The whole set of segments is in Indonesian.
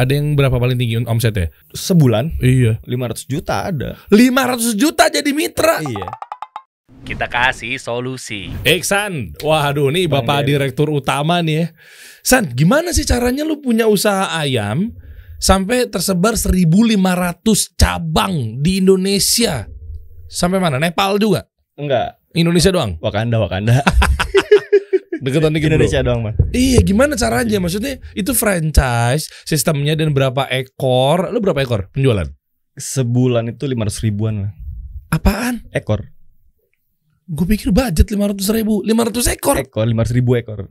Ada yang berapa paling tinggi omsetnya? Sebulan Iya. 500 juta ada. 500 juta jadi mitra. Iya. Kita kasih solusi. Iksan, waduh nih Bang bapak Dery. direktur utama nih ya. San, gimana sih caranya lu punya usaha ayam sampai tersebar 1.500 cabang di Indonesia? Sampai mana? Nepal juga? Enggak. Indonesia doang? Wakanda, Wakanda. Deketan dikit bro. Indonesia doang, Bang. Iya, gimana caranya? Maksudnya itu franchise, sistemnya dan berapa ekor? Lu berapa ekor penjualan? Sebulan itu 500 ribuan lah. Apaan? Ekor. Gue pikir budget 500 ribu 500 ekor Ekor 500 ribu ekor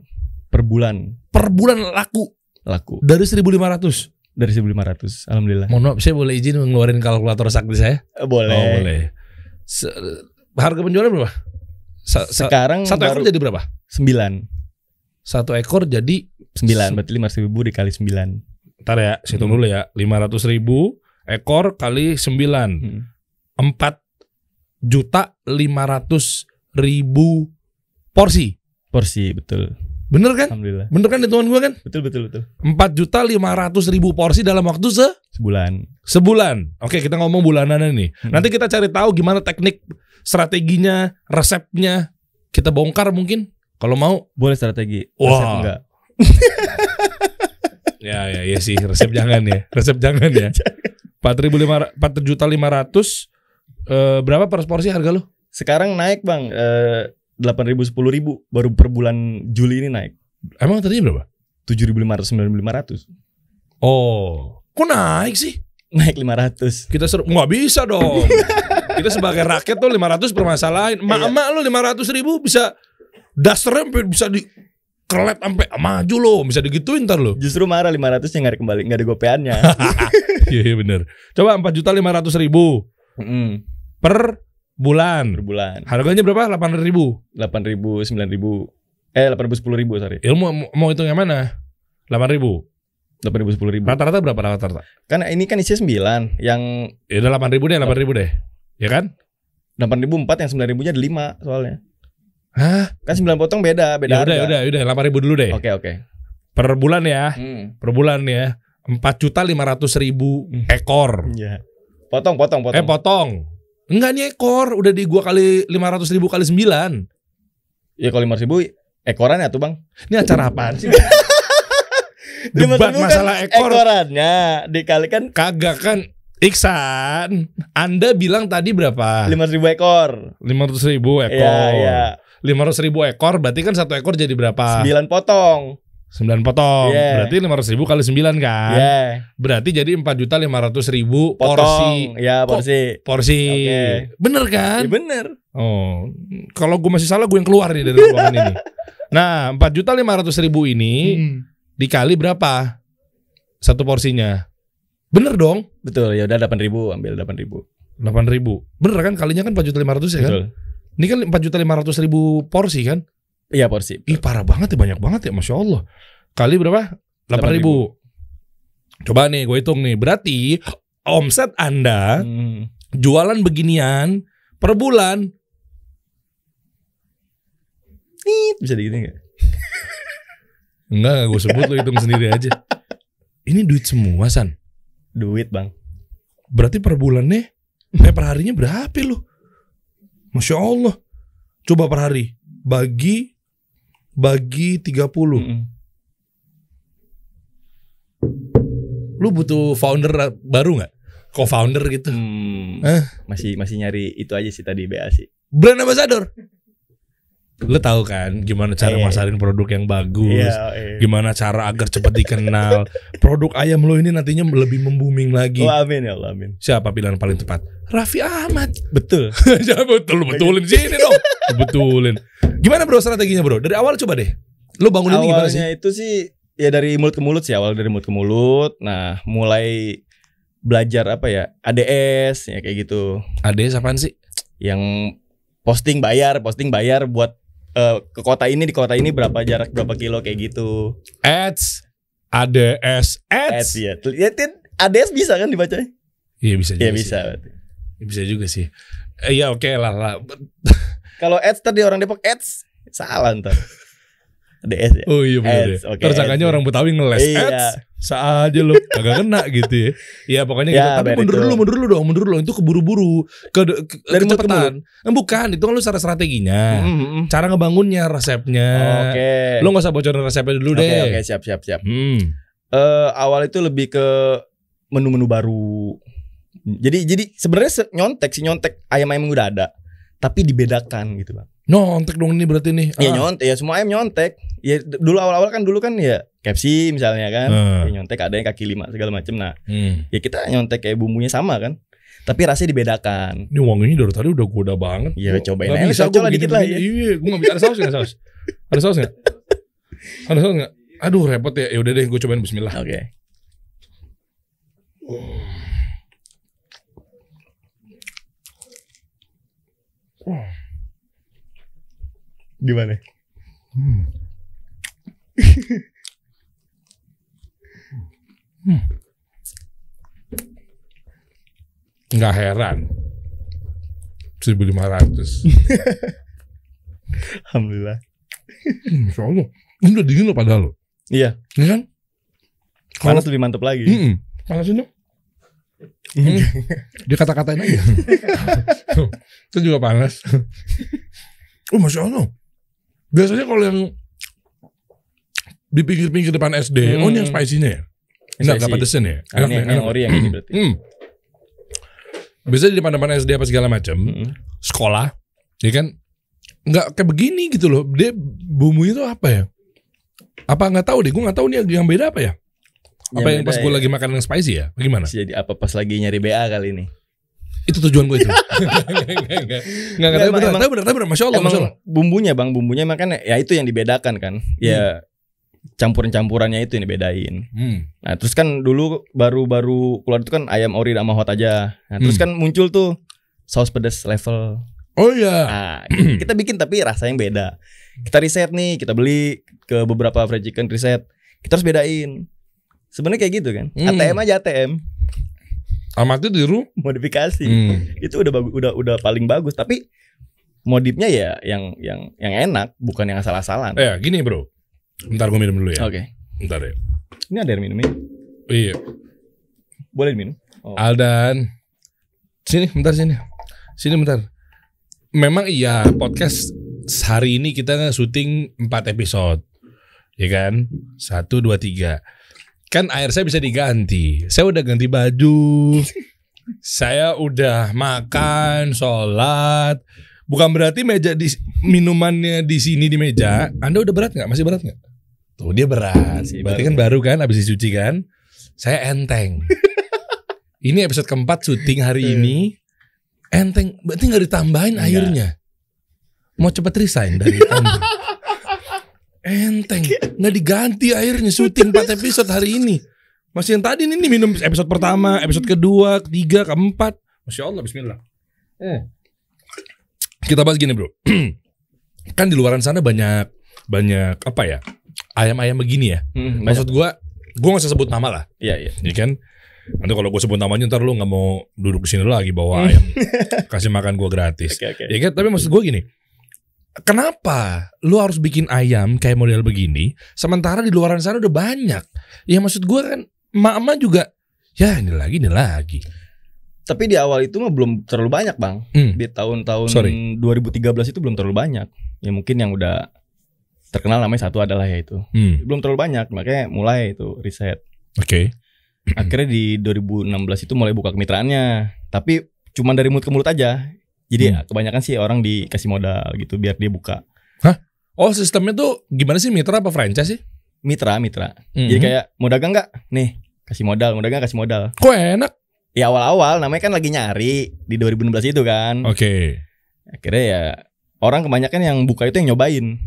per bulan per bulan laku laku Dari 1500 dari 1500. Alhamdulillah. Mohon maaf, saya boleh izin ngeluarin kalkulator sakti saya? Eh, Boleh. Oh, boleh. Se- harga penjualan berapa? Sa- Sekarang satu ekor jadi berapa? 9. Satu ekor jadi 9 berarti 500 ribu dikali 9. Ntar ya, saya hitung dulu ya 500 ribu ekor kali 9 Hmm. 4 juta 500 ribu porsi Porsi betul. Bener kan? Alhamdulillah. Bener kan hitungan gue kan? Betul betul betul. 4 juta 500 ribu porsi dalam waktu se Sebulan. sebulan. Oke, kita ngomong bulanan nih. Hmm. Nanti kita cari tahu gimana teknik, strateginya, resepnya. Kita bongkar mungkin. Kalau mau. Boleh strategi. Wah. Resep enggak? Ya, ya, ya sih. Resep jangan ya. Resep jangan ya. 4.500 4 juta 500 eh, berapa per porsi harga lu? Sekarang naik, Bang. Eh 8.000 10.000 baru per bulan Juli ini naik. Emang tadinya berapa? 7.500 9.500. Oh, kok naik sih? Naik 500. Kita seru nggak bisa dong. kita sebagai rakyat tuh 500 permasalahan. Emak-emak lu 500 ribu bisa dasternya bisa di kelet sampai maju lo, bisa digituin ntar lo. Justru marah 500 nya nggak ada kembali, nggak ada gopeannya. Iya iya bener. Coba 4 juta 500 ribu Mm-mm. per per bulan. bulan. Harganya berapa? 8 ribu. 8.000 9.000 eh 8.000 10.000 sorry. Ya, lu mau, mau hitung yang mana? 8 ribu. 8.000 10.000. Rata-rata berapa rata-rata? Kan ini kan isinya 9 yang Ya 8 ribu deh, 8 ribu deh. Ya kan? 8.000 4 yang 9.000 nya ada 5 soalnya. Hah? Kan 9 potong beda, beda Ya udah, harga. udah, udah, 8 ribu dulu deh. Oke, oke. Per bulan ya. Hmm. Per bulan ya. 4 juta 500 ribu ekor. Iya. Potong, potong, potong. Eh potong. Enggak nih ekor, udah di gua kali 500 ribu kali 9. ya kalau 5.000 ekoran ya tuh, Bang. Ini acara apaan sih? 5.000 Debat masalah ekor. Ekorannya dikalikan Kagak kan Iksan, Anda bilang tadi berapa? 5.000 ekor. 500 ribu ekor. Iya, iya. 500 ribu ekor berarti kan satu ekor jadi berapa? 9 potong. 9 potong. Iya. Berarti 500 ribu kali 9 kan? Iya. Berarti jadi 4 juta 500 ribu Potong. porsi. Ya, Kok porsi. Porsi. Oke. Bener kan? Ya bener. Oh, kalau gue masih salah gue yang keluar nih dari ruangan ini. Nah, 4 juta 500 ribu ini Hmm. dikali berapa? Satu porsinya. Bener dong? Betul, ya udah 8.000 ambil 8.000. 8 ribu. Bener kan? Kalinya kan 4 juta 500 ya kan? Betul. Ini kan 4 juta 500 ribu porsi kan? Iya, porsi. Ih parah banget ya, banyak banget ya, Masya Allah. Kali berapa? 8 ribu. Coba nih gue hitung nih. Berarti omset Anda Hmm. jualan beginian per bulan Tit, Bisa digini enggak? Enggak, gue sebut lu hitung sendiri aja. Ini duit semua, San. Duit, Bang. Berarti per bulannya, eh per harinya berapa lu? Masya Allah. Coba per hari. Bagi, bagi 30. Mm-mm. Lu butuh founder baru nggak? Co-founder gitu. Hmm. Eh? Masih masih nyari itu aja sih tadi BA sih. Brand ambassador. Lu tahu kan gimana cara Iya. masarin produk yang bagus. Iya, iya. Gimana cara agar cepat dikenal. Produk ayam lo ini nantinya lebih membuming lagi. Oh, amin ya Allah, amin. Siapa pilihan paling tepat? Raffi Ahmad. Betul. Jangan betul, betulin sini dong. Betulin. Gimana bro strateginya bro? Dari awal coba deh. Lu bangun ini gimana sih? Awalnya itu sih ya dari mulut ke mulut sih awal dari mulut ke mulut. Nah, mulai belajar apa ya? ADS ya kayak gitu. ADS apaan sih? Yang posting bayar, posting bayar buat eh, ke kota ini di kota ini berapa jarak berapa kilo kayak gitu. Ads. ADS. Ads Ads. ya. Ya Tin, ADS bisa kan dibaca? Iya bisa juga Iya bisa. Bisa juga sih. Eh, Iya oke lah lah. Kalau ads tadi orang Depok ads salah ntar. DS ya. Oh iya bener Ads, ya. oke, Tersangkanya ads. orang Betawi ngeles Iya. ads. Saja lu kagak kena gitu ya. Iya pokoknya gitu. Ya, Tapi biar mundur itu. dulu, mundur dulu dong, mundur dulu. Itu keburu-buru, ke, ke Dari kecepatan. Eh, bukan, itu kan lu secara strateginya. Mm, mm, mm. Cara ngebangunnya, resepnya. Oke. Lu gak usah bocorin resepnya dulu Oke, deh. oke, siap siap siap. Hmm. eh awal itu lebih ke menu-menu baru. Jadi jadi sebenarnya se- nyontek si nyontek ayam-ayam udah ada, tapi dibedakan gitu bang. Nyontek dong ini berarti nih. Ya Ah. nyontek, ya semua ayam nyontek. Ya dulu awal-awal kan dulu kan ya KFC misalnya kan, Ah. ya nyontek ada yang kaki lima segala macem. Nah Hmm. ya kita nyontek kayak bumbunya sama kan, tapi rasanya dibedakan. Ini wanginya dari tadi udah goda banget. Iya, cobain nggak aja, bisa coba dikit lah, begini. Iya, gue gak bisa. Ada saus gak saus? Ada saus gak? Ada saus gak? Aduh repot ya. Ya udah deh, gue cobain Bismillah. Oke. Gimana? Hmm. Hmm. Nggak heran. 1500. Alhamdulillah. Hmm, Masya Allah. Ini udah dingin loh padahal loh. Iya, Iya kan? panas lebih mantep lagi. Hmm. Panasin dong. Hmm. Dia kata-katain aja. Itu juga panas. oh Masya Allah. Biasanya kalau yang di pinggir-pinggir depan SD, Hmm. oh ini yang spicy-nya ya? Enggak, enggak Spicy. pedesan ya? Ah, ini yang ori yang ini berarti. Hmm. Biasanya di depan-depan SD apa segala macam, Mm-mm. sekolah, ya kan nggak kayak begini gitu loh. Dia bumbunya tuh apa ya? Apa nggak tahu deh? Gue nggak tahu nih yang beda apa ya? Apa yang, pas beda gue ya. lagi makan yang spicy ya? Bagaimana? Jadi apa pas lagi nyari BA kali ini? Itu tujuan gue itu. Enggak, enggak, enggak. Enggak, tapi emang- tapi tapi benar. Masya Allah, Masya Allah. Bumbunya bang, bumbunya kan ya itu yang dibedakan kan. Ya campuran-campurannya itu yang dibedain. Hmm. Nah terus kan dulu baru-baru keluar itu kan ayam ori sama hot aja. Nah terus Hmm. kan muncul tuh saus pedas level. Oh iya. Nah kita bikin tapi rasa yang beda. Kita riset nih, kita beli ke beberapa fried chicken riset. Kita harus bedain. Sebenarnya kayak gitu kan. Hmm. ATM aja ATM, Amatnya tiru. modifikasi. Hmm. Itu udah bagus, udah udah paling bagus. Tapi modifnya ya yang yang yang enak, bukan yang asal-asalan. Eh, gini bro. Bentar gue minum dulu ya. Oke. Bentar ya. Ini ada air minumnya. Iya. Boleh diminum? Oh. Aldan. Sini, bentar sini. Sini bentar. Memang iya podcast hari ini kita syuting 4 episode. Ya kan? Satu, dua, tiga. Kan air saya bisa diganti. Saya udah ganti baju. saya udah makan, sholat. Bukan berarti meja di minumannya di sini di meja. Anda udah berat nggak? Masih berat nggak? Tuh dia berat. Masih berarti kan baru kan? Abis dicuci kan? Saya enteng. Ini episode keempat syuting hari ini enteng, berarti nggak ditambahin Nggak. airnya. Mau cepet resign dari Anda. Enteng, nggak diganti airnya syuting 4 episode hari ini. Masih yang tadi nih, nih minum episode pertama, episode kedua, ketiga, keempat. Masya Allah, Bismillah. Eh. Kita bahas gini bro, kan di luaran sana banyak banyak apa ya ayam-ayam begini ya. Hmm, Maksud gua, gua nggak usah sebut nama lah. Iya iya. Ya kan? Nanti kalau gue sebut namanya ntar lu nggak mau duduk di sini lagi bawa Hmm. ayam kasih makan gue gratis. Oke oke. Ya kan? Tapi maksud gue gini, kenapa lu harus bikin ayam kayak model begini, sementara di luaran sana udah banyak. Ya maksud gue kan, mama juga, ya ini lagi ini lagi. Tapi di awal itu mah belum terlalu banyak bang. Hmm. Di tahun-tahun Sorry. 2013 itu belum terlalu banyak. Ya mungkin yang udah terkenal namanya satu adalah ya itu. Hmm. Belum terlalu banyak, makanya mulai itu riset. Oke. Akhirnya di 2016 itu mulai buka kemitraannya. Tapi cuma dari mulut ke mulut aja. Jadi Hmm. ya, kebanyakan sih orang dikasih modal gitu biar dia buka. Oh sistemnya tuh gimana sih mitra apa franchise sih? Mitra, mitra. Mhm. Jadi kayak mau dagang nggak? Nih, kasih modal, mau dagang kasih modal. Kok enak? Ya awal-awal namanya kan lagi nyari di 2016 itu kan. Oke. akhirnya ya orang kebanyakan yang buka itu yang nyobain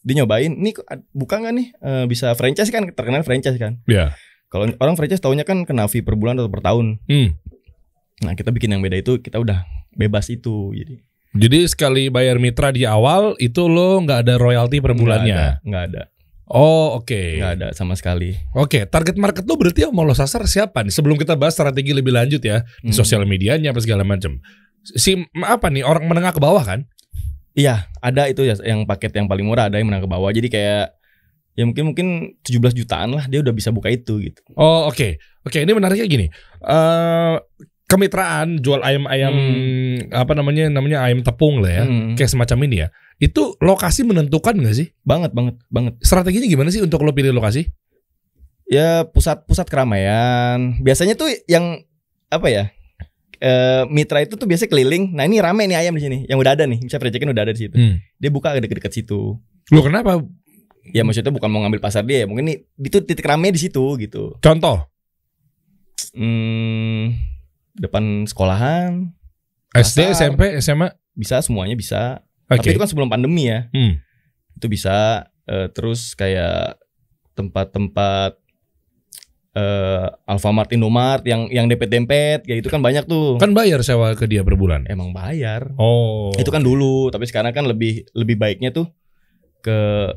dia nyobain nih buka nggak nih Eh, bisa franchise kan terkenal franchise kan Ya. kalau orang franchise tahunya kan kena fee per bulan atau per tahun Hmm. nah kita bikin yang beda itu kita udah bebas itu jadi Jadi sekali bayar mitra di awal itu lo nggak ada royalti per bulannya. nggak ada nggak ada, Oh oke. nggak ada sama sekali Oke, target market lo berarti yang mau lo sasar siapa nih? Sebelum kita bahas strategi lebih lanjut ya, di Hmm. sosial medianya apa segala macam. Si apa nih orang menengah ke bawah kan? iya ada itu ya yang paket yang paling murah ada yang menang ke bawah jadi kayak Ya mungkin mungkin 17 jutaan lah dia udah bisa buka itu gitu. Oh oke oke ini menariknya gini eh kemitraan jual ayam-ayam apa namanya namanya ayam tepung lah ya Hmm. kayak semacam ini ya itu lokasi menentukan nggak sih Banget banget banget. strateginya gimana sih untuk lo pilih lokasi Ya pusat-pusat keramaian. Biasanya tuh yang apa ya? eh mitra itu tuh biasanya keliling. Nah, ini rame nih ayam di sini. Yang udah ada nih, bisa chicken udah ada di situ. hmm. Dia buka deket-deket situ. lo kenapa Ya maksudnya bukan mau ngambil pasar dia, ya. mungkin nih itu titik rame di situ gitu. contoh Hmm, depan sekolahan SD Pasar. SMP SMA bisa semuanya bisa. oke Tapi itu kan sebelum pandemi ya. Hmm. Itu bisa eh, terus kayak tempat-tempat eh Alfamart, Indomart yang yang dempet-dempet kayak itu kan banyak tuh. kan bayar sewa ke dia per bulan Emang bayar. oh Itu kan dulu, tapi sekarang kan lebih lebih baiknya tuh ke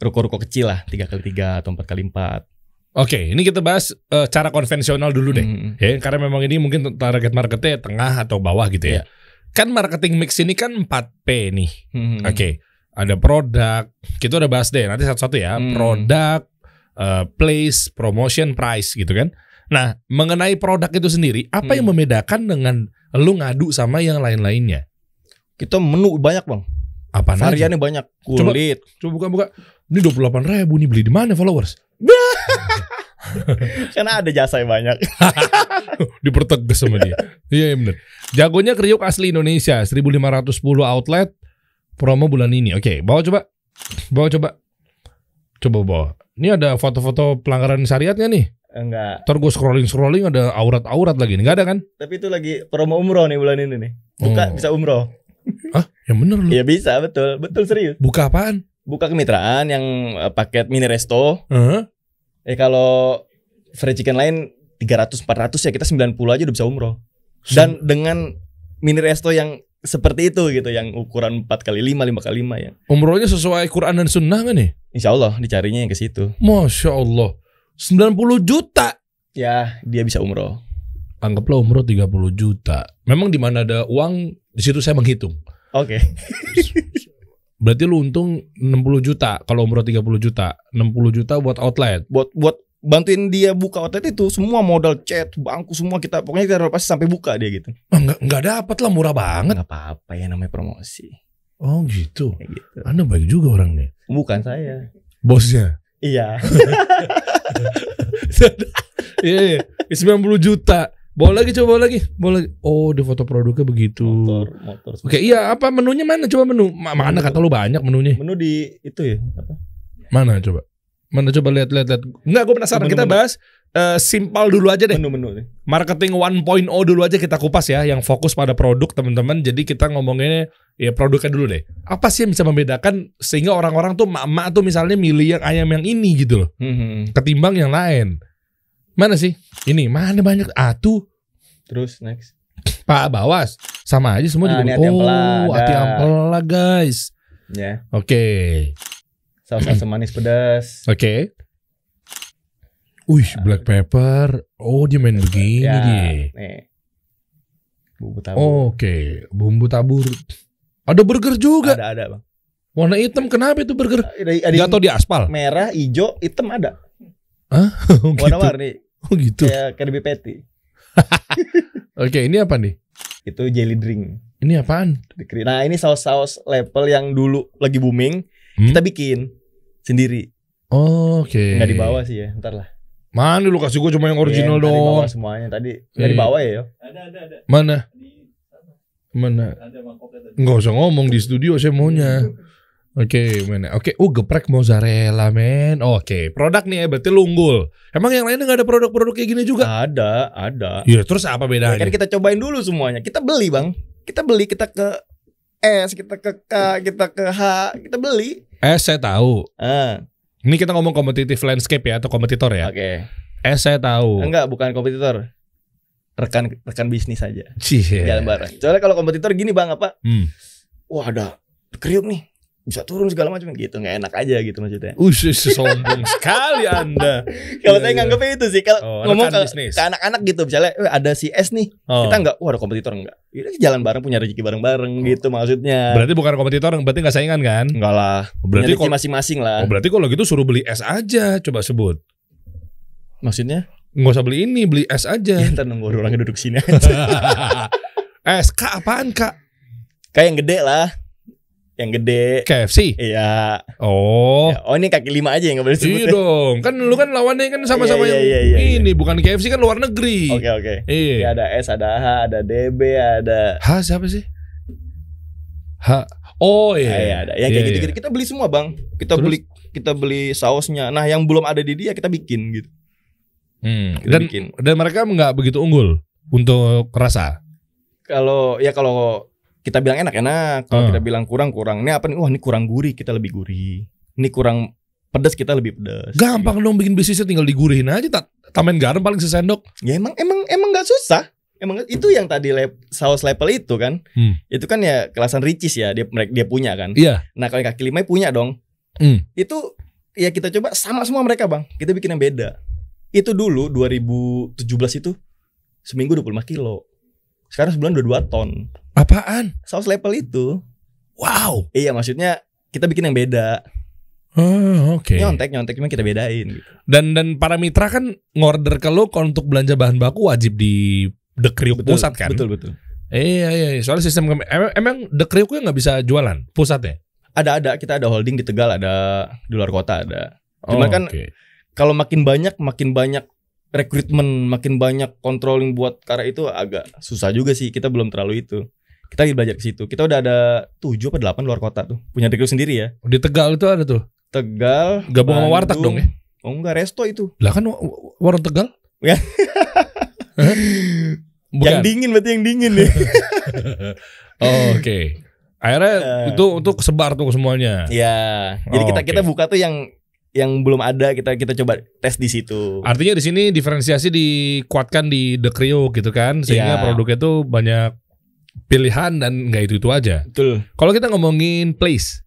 ruko-ruko kecil lah, tiga kali tiga atau empat kali empat. Oke ini kita bahas eh, cara konvensional dulu deh Hmm. ya karena memang ini mungkin target marketnya tengah atau bawah gitu ya Iya. kan marketing mix ini kan 4P nih Hmm. Oke, ada produk. Kita udah bahas deh nanti satu-satu ya. Hmm. Produk, eh, place, promotion, price gitu kan. Nah, mengenai produk itu sendiri, apa Hmm. yang membedakan dengan lu ngadu sama yang lain-lainnya? Kita menu banyak bang, Apa aja? variannya banyak. Coba- Kulit, Coba buka-buka. Ini 28 ribu nih beli di mana followers? karena ada jasa yang banyak. Dipertegas sama dia. Iya, iya bener. Jagonya kriuk asli Indonesia, 1510 outlet promo bulan ini. Oke, bawa coba. Bawa coba. Coba bawa. Ini ada foto-foto pelanggaran syariatnya nih. Enggak, Ntar gue scrolling-scrolling ada aurat-aurat lagi nih. Gak ada kan? tapi itu lagi promo umroh nih bulan ini nih. Buka Oh. bisa umroh. Yang bener lu. Iya bisa, betul, betul serius. Buka apaan? Buka kemitraan yang eh, paket mini resto. Heeh. Eh kalau fried chicken lain 300 400 ya kita 90 aja udah bisa umroh. Dan dengan mini resto yang seperti itu gitu yang ukuran 4 kali 5 5 kali 5 ya. Umrohnya sesuai Quran dan Sunnah kan nih? Insya Allah dicarinya yang ke situ. Masya Allah. 90 juta. Ya, dia bisa umroh. Anggaplah umroh 30 juta. Memang di mana ada uang, di situ saya menghitung. Oke. Berarti lu untung 60 juta kalau umroh 30 juta. 60 juta buat outlet. Buat buat bantuin dia buka outlet itu semua modal cat, bangku semua kita pokoknya kita pasti sampai buka dia gitu. Ah, enggak enggak dapat lah murah banget. Enggak apa-apa ya namanya promosi. Oh gitu. Kayak gitu. Anda baik juga orangnya. Bukan saya. Bosnya. Iya. Iya, iya. 90 juta. Bawa lagi coba bawa lagi. Bawa lagi. Oh, di foto produknya begitu. motor, motor. Oke, iya apa menunya mana? Coba menu. Ma- mana kata lu banyak menunya? Menu di itu ya, apa? Mana coba? Mana coba lihat lihat lihat. Enggak, gue penasaran. Menu, Kita menu. bahas eh, simpel dulu aja deh. Menu-menu nih. Marketing 1.0 dulu aja kita kupas ya, yang fokus pada produk teman-teman. Jadi kita ngomonginnya ya produknya dulu deh. Apa sih yang bisa membedakan sehingga orang-orang tuh mak-mak tuh misalnya milih yang ayam yang ini gitu loh, Hmm. ketimbang yang lain. Mana sih? Ini mana banyak? Ah tuh Terus next. Pak Bawas sama aja semua Ah, juga. hati oh, hati ampela guys. Ya. Oke, Saus asam manis pedas. oke. Wih, black pepper. Oh, dia main begini ya, dia. Nih. Bumbu tabur. Oke, bumbu tabur. Ada burger juga. Ada ada, Bang. Warna hitam kenapa itu burger? Ada, ada Jatuh di aspal. merah, hijau, hitam ada. Oh, gitu. Warna-warni. Oh gitu. Kayak Kirby Patty. Oke, ini apa nih? Itu jelly drink. Ini apaan? Nah, ini saus-saus level yang dulu lagi booming, Hmm? kita bikin sendiri. Oke. Nggak dibawa sih ya, ntar lah. Mana lu kasih gua cuma yang original dibawa dong. semuanya tadi. Iya. Nggak dibawa ya, yo. Mana? Mana? Nggak usah ngomong di studio saya maunya. Oke, mana? Oke, oh geprek mozzarella, men. Oke, produk nih ya, berarti lu unggul. Emang yang lainnya nggak ada produk-produk kayak gini juga? Ada, ada. Iya, terus apa Ya, bedanya? kan kita cobain dulu semuanya. Kita beli, Bang. Kita beli, kita ke S, kita ke K, kita ke H, kita beli. Eh, saya tahu. Ah, Ini kita ngomong kompetitif landscape ya atau kompetitor ya. oke. Eh, saya tahu. Enggak, bukan kompetitor. Rekan rekan bisnis aja. Cie. Jalan bareng. Soalnya kalau kompetitor gini, Bang, apa? Hmm. Wah, ada kriuk nih. Bisa turun segala macam gitu. Nggak enak aja gitu maksudnya. Ush, sombong sekali Anda. Kalau Iya, saya iya. nganggapnya itu sih kalau Oh, ngomong ke, bisnis. ke anak-anak gitu misalnya "Eh, ada si S nih Oh. kita enggak wah ada kompetitor enggak Ya, jalan bareng punya rezeki bareng-bareng gitu maksudnya. Berarti bukan kompetitor, berarti nggak saingan kan? Enggak lah. Berarti kalau masing-masing lah. oh, berarti kalau gitu suruh beli es aja, coba sebut. Maksudnya? Nggak usah beli ini, beli es aja. Ya ntar nunggu orangnya duduk sini aja. es kak apaan kak? Kayak yang gede lah. Yang gede. KFC. Iya. Oh. Ya, Oh ini kaki lima aja yang gak boleh Iya disebut. dong, kan lu kan lawannya kan sama-sama Iya, yang iya, iya, iya. ini bukan KFC kan luar negeri. Oke oke. Iya. Ya ada S, ada H, ada DB, ada H siapa sih? H. Oh iya. Ah, iya, ada. Yang kayak Iya, gitu-gitu kita beli semua, Bang. Kita Terus? beli kita beli sausnya. Nah, yang belum ada di dia kita bikin gitu. Hmm. Kita Dan bikin. dan mereka nggak begitu unggul untuk rasa. Kalau ya kalau kita bilang enak-enak, kalau Ah. kita bilang kurang-kurang. Ini apa nih? Wah, ini kurang gurih, kita lebih gurih. Ini kurang pedas, kita lebih pedas. Gampang dong bikin bisnisnya tinggal digurihin aja tak tambahin garam paling sesendok. Ya emang emang emang nggak susah. Emang itu yang tadi lep, saus level itu kan. Hmm. Itu kan ya kelasan Ricis ya, dia mereka dia punya kan. Iya. Nah, kalau yang kaki lima punya dong. Hmm. Itu ya kita coba sama semua mereka, Bang. Kita bikin yang beda. Itu dulu 2017 itu seminggu 25 kilo. Sekarang sebulan 22 ton. Apaan? Saus level itu. Wow. Iya, maksudnya kita bikin yang beda. Oh, oke. Nyontek, nyontek cuma kita bedain gitu. Dan dan para mitra kan ngorder ke lo kalau untuk belanja bahan baku wajib di The Kriuk pusat kan? Betul, betul. Iya iya. iya. Soalnya sistem emang, emang The Kriuknya nggak bisa jualan pusatnya. Ada ada kita ada holding di Tegal, ada di luar kota ada. Cuman Oh, kan oke. Kalau makin banyak, makin banyak rekrutmen, makin banyak controlling buat karya itu agak susah juga sih. Kita belum terlalu itu. Kita lagi belajar ke situ. Kita udah ada 7 apa 8 luar kota tuh. Punya rekrut sendiri ya. di Tegal itu ada tuh. Tegal. Gabung sama warteg dong ya? Oh enggak, resto itu. Lah kan wa- wa- warung Tegal? Ya. Bukan. Yang dingin berarti yang dingin nih. Oh, Oke. Akhirnya Eh. itu untuk sebar tuh semuanya. ya. Jadi Oh, kita oke. kita buka tuh yang yang belum ada kita kita coba tes di situ. Artinya di sini diferensiasi dikuatkan di The Kriuk gitu kan, sehingga Iya. produknya tuh banyak pilihan dan nggak itu itu aja. Betul. Kalau kita ngomongin place,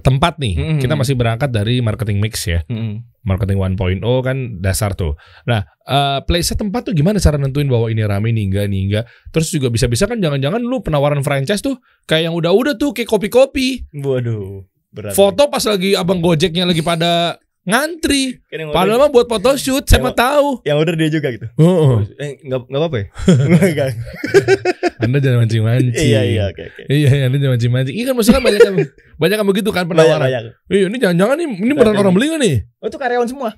tempat nih, Mm-mm. kita masih berangkat dari marketing mix ya, Mm-mm. marketing 1.0 kan dasar tuh. Nah, eh place tempat tuh gimana cara nentuin bahwa ini rame nih enggak nih enggak. Terus juga bisa-bisa kan jangan-jangan lu penawaran franchise tuh kayak yang udah-udah tuh kayak kopi-kopi. Waduh. Berat. Foto pas lagi abang Gojeknya lagi pada ngantri. Kan yang Padahal mah buat foto shoot, siapa Emang- tahu. yang order dia juga gitu. Oh, Eh enggak enggak apa-apa ya? Enggak. Anda jangan mancing-mancing. Iya iya oke oke. Iya, iya, Anda jangan mancing-mancing. Iya kan maksudnya banyak yang banyak yang begitu kan penawaran. banyak. Iya, ini jangan-jangan nih ini beneran orang beli gak nih? Oh itu karyawan semua.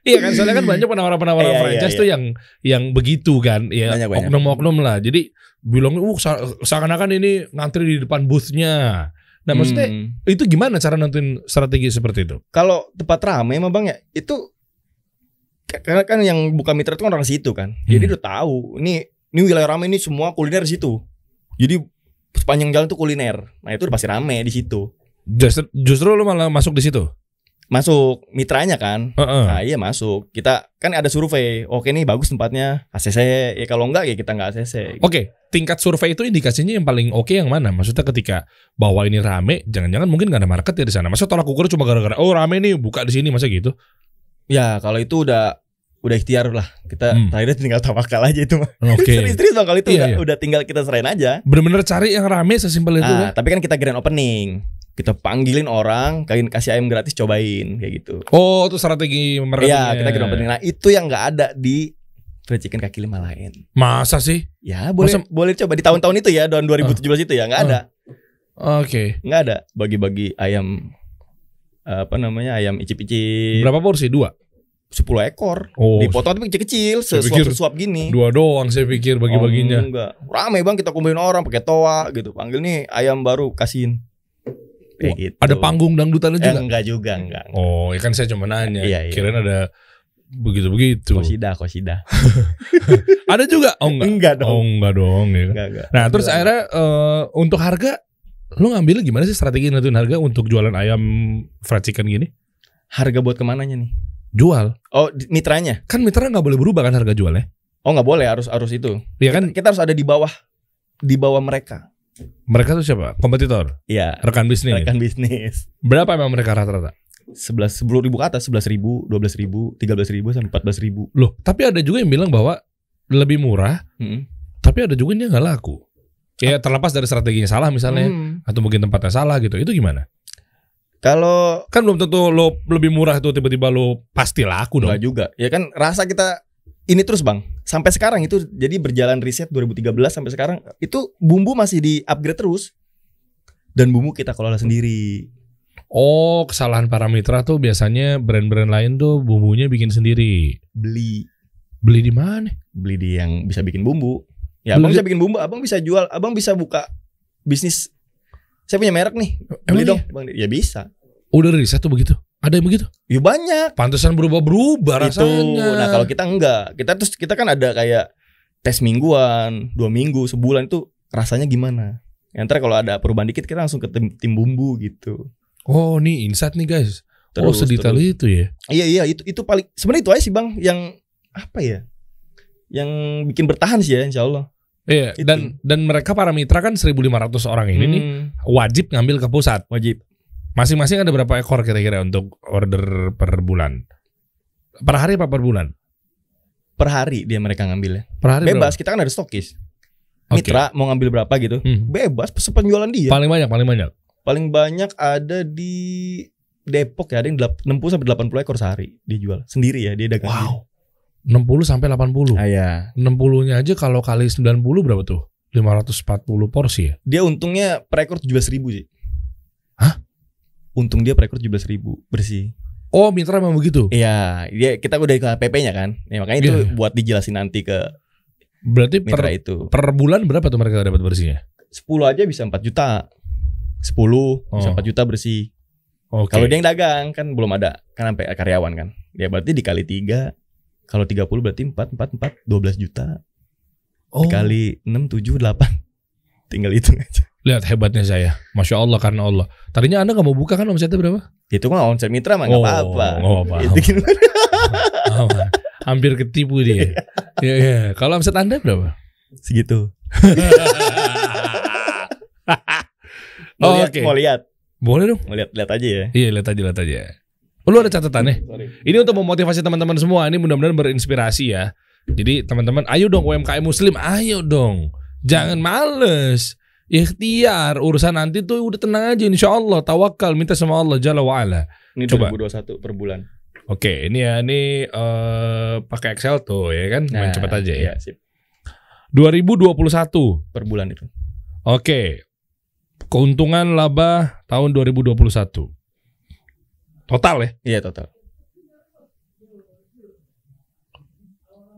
Iya kan soalnya kan banyak penawaran-penawaran Iya, iya, franchise iya. tuh yang yang begitu kan, ya oknum-oknum lah. Jadi bilang uh sa- seakan-akan ini ngantri di depan boothnya. Nah maksudnya Hmm. itu gimana cara nentuin strategi seperti itu? kalau tempat ramai emang bang ya itu karena kan yang buka mitra itu kan orang situ kan. Jadi Hmm. udah tahu ini ini wilayah ramai ini semua kuliner di situ. Jadi sepanjang jalan tuh kuliner. Nah itu udah pasti rame di situ. Justru, justru lu malah masuk di situ. Masuk mitranya kan. Heeh. Nah iya masuk. Kita kan ada survei. Oke nih bagus tempatnya. ACC. Ya kalau enggak ya kita enggak ACC. Oke, tingkat survei itu indikasinya yang paling oke yang mana? Maksudnya ketika bahwa ini rame, jangan-jangan mungkin nggak ada market ya di sana. Masa tolak ukur cuma gara-gara oh rame nih buka di sini masa gitu? Ya kalau itu udah udah ikhtiar lah. Kita Hmm. terakhir tinggal tawakal aja itu mah. Oke. Serius-serius bang kalau itu Iya, udah, iya. udah tinggal kita serahin aja. Bener-bener cari yang rame sesimpel itu Ah, ya. tapi kan kita grand opening. Kita panggilin orang, kalian kasih ayam gratis cobain kayak gitu. Oh, itu strategi marketingnya. Iya, kita grand opening. Nah, itu yang nggak ada di fried chicken kaki lima lain. Masa sih? Ya, boleh Masa- boleh coba di tahun-tahun itu ya, tahun 2017 itu ya, nggak ada. Oke. Nggak ada bagi-bagi ayam apa namanya? Ayam icip-icip Berapa porsi? Dua. 10 ekor. Oh, Dipotong tapi kecil-kecil, sesuap-sesuap gini. dua doang saya pikir bagi-baginya. Oh, enggak. Rame Bang kita kumpulin orang pakai toa gitu. Panggil nih ayam baru kasihin. Kayak gitu. Ada panggung dangdutannya Eh, juga. enggak juga, enggak. Oh, ya kan saya cuma nanya. Iya, iya. Kirain ada begitu-begitu. Kosida, kosida. Ada juga? Oh enggak. Enggak Oh dong. enggak dong ya. Enggak, enggak. Nah, terus Enggak. akhirnya eh, untuk harga lu ngambil gimana sih strategi nentuin harga untuk jualan ayam fried chicken gini? harga buat ke mananya nih? Jual. Oh, mitranya. Kan mitra nggak boleh berubah kan harga jualnya? Oh, nggak boleh, harus harus itu. Iya kan Kita harus ada di bawah di bawah mereka. Mereka tuh siapa? Kompetitor, Iya. rekan bisnis. Rekan bisnis. Berapa emang mereka rata-rata? 11 10 ribu ke atas, 11 ribu, 12 ribu, 13 ribu sampai 14 ribu. Loh, tapi ada juga yang bilang bahwa lebih murah, Hmm. tapi ada juga yang nggak laku. Ya terlepas dari strateginya salah misalnya, Hmm. atau mungkin tempatnya salah gitu. Itu gimana? Kalau Kan belum tentu lo lebih murah itu tiba-tiba lo pasti laku dong. enggak juga, ya kan rasa kita ini terus bang. Sampai sekarang itu jadi berjalan riset 2013 sampai sekarang itu bumbu masih di upgrade terus dan bumbu kita kelola sendiri. Oh, kesalahan para mitra tuh biasanya brand-brand lain tuh bumbunya bikin sendiri. Beli Beli di mana? beli di yang bisa bikin bumbu. Ya Beli- abang bisa bikin bumbu, abang bisa jual, abang bisa buka bisnis. Saya punya merek nih, beli Emang dong. Bang, ya bisa. Udah riset tuh begitu. Ada yang begitu? Ya banyak. Pantesan berubah-berubah itu. rasanya. Nah kalau kita enggak, kita terus kita kan ada kayak tes mingguan, dua minggu, sebulan itu rasanya gimana? Ya, ntar kalau ada perubahan dikit kita langsung ke tim, tim bumbu gitu. Oh, nih insight nih guys. oh, Terus, sedetail terus. itu ya. Iya iya itu itu paling sebenarnya itu aja sih bang yang apa ya? Yang bikin bertahan sih ya Insya Allah. Iya, Itu. dan dan mereka para mitra kan 1.500 orang ini nih Hmm, wajib ngambil ke pusat. wajib. Masing-masing ada berapa ekor kira-kira untuk order per bulan? Per hari apa per bulan? Per hari dia mereka ngambil ya. Per hari Bebas kita kan ada stokis. Oke. Mitra mau ngambil berapa gitu? Hmm. Bebas sepenjualan dia. Paling banyak, paling banyak. Paling banyak ada di Depok ya ada yang delap- 60 sampai 80 ekor sehari dijual sendiri ya dia dagang. Wow. 60 sampai 80. Ah, ya. 60-nya aja kalau kali 90 berapa tuh? 540 porsi ya? Dia untungnya per ekor 17 ribu sih. Hah? Untung dia per ekor 17 ribu bersih. Oh, mitra memang begitu. Iya, dia kita udah ikut PP-nya kan. Ya, makanya itu Iya. buat dijelasin nanti ke Berarti mitra per, itu. per bulan berapa tuh mereka dapat bersihnya? 10 aja bisa 4 juta. 10 bisa Oh. 4 juta bersih. Oke. Kalau dia yang dagang kan belum ada kan sampai karyawan kan. Ya berarti dikali 3 kalau 30 berarti 4 4 4 12 juta. oh, Dikali 6 7 8. Tinggal hitung aja. Lihat hebatnya saya. Masya Allah karena Allah. Tadinya Anda nggak mau buka kan omsetnya berapa? Itu mah omset mitra mah nggak Oh, apa-apa. Itu gimana? Aman. Hampir ketipu dia. Iya, iya. Kalau omset Anda berapa? Segitu. Oh, Mau lihat, oke. mau lihat, Boleh dong. mau lihat, lihat aja ya. Iya, lihat aja, lihat aja. Lu ada catatannya? Sorry. Ini untuk memotivasi teman-teman semua. Ini mudah-mudahan berinspirasi ya. Jadi teman-teman, ayo dong UMKM Muslim, ayo dong. Jangan males. Ikhtiar urusan nanti tuh udah tenang aja insya Allah tawakal minta sama Allah Jalla wa'ala Ini Coba. 2021 per bulan. Oke ini ya ini eh pakai Excel tuh ya kan main cepat aja ya iya, sip. 2021 Per bulan itu. Oke keuntungan laba tahun 2021 total ya Iya total.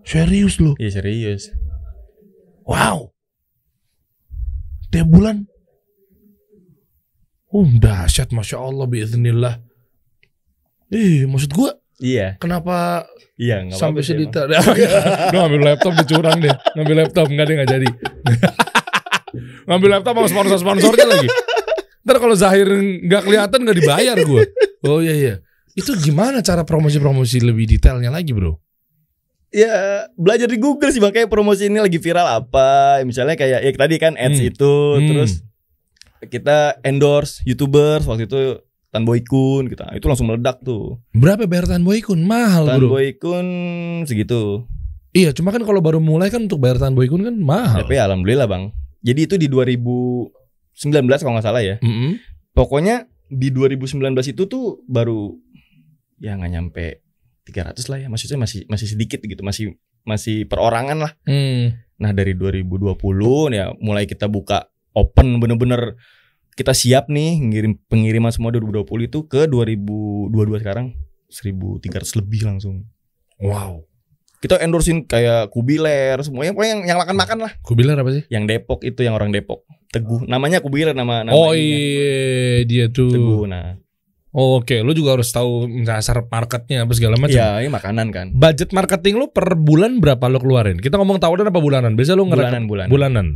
serius lu Iya serius. Wow. Tiap bulan. Oh, dahsyat Masya Allah biiznillah. Eh, maksud gua Iya. kenapa Iya nggak sampai sedetail Lu ngambil laptop dicurang deh Ngambil laptop Enggak deh nggak jadi Ngambil laptop sama sponsor-sponsornya lagi Ntar kalau Zahir nggak kelihatan nggak dibayar gue Oh iya iya Itu gimana cara promosi-promosi lebih detailnya lagi bro? Ya belajar di Google sih makanya promosi ini lagi viral apa misalnya kayak ya tadi kan ads Hmm. itu Hmm. terus kita endorse youtubers waktu itu Tan Boy Kun kita itu langsung meledak tuh Berapa bayar Tan Boy Kun? Mahal Tan bro Boy Kun segitu Iya cuma kan kalau baru mulai kan untuk bayar Tan Boy Kun kan mahal tapi ya alhamdulillah bang jadi itu di 2019 kalau nggak salah ya Mm-mm. pokoknya di 2019 itu tuh baru ya nggak nyampe 300 lah ya maksudnya masih masih sedikit gitu masih masih perorangan lah Hmm. Nah dari 2020 ya mulai kita buka open bener-bener kita siap nih ngirim pengiriman semua 2020 itu ke 2022 sekarang 1300 lebih langsung. Wow. Kita endorsein kayak Kubiler semuanya pokoknya yang, yang makan-makan lah. Kubiler apa sih? Yang Depok itu yang orang Depok. Teguh. Namanya Kubiler nama nama oh iya dia tuh. Teguh. Nah, Oh, Oke, lu juga harus tahu dasar marketnya apa segala macam. ya ini makanan kan. Budget marketing lu per bulan berapa lu keluarin? Kita ngomong tahunan apa bulanan? Biasa lu Bulanan bulan. bulanan.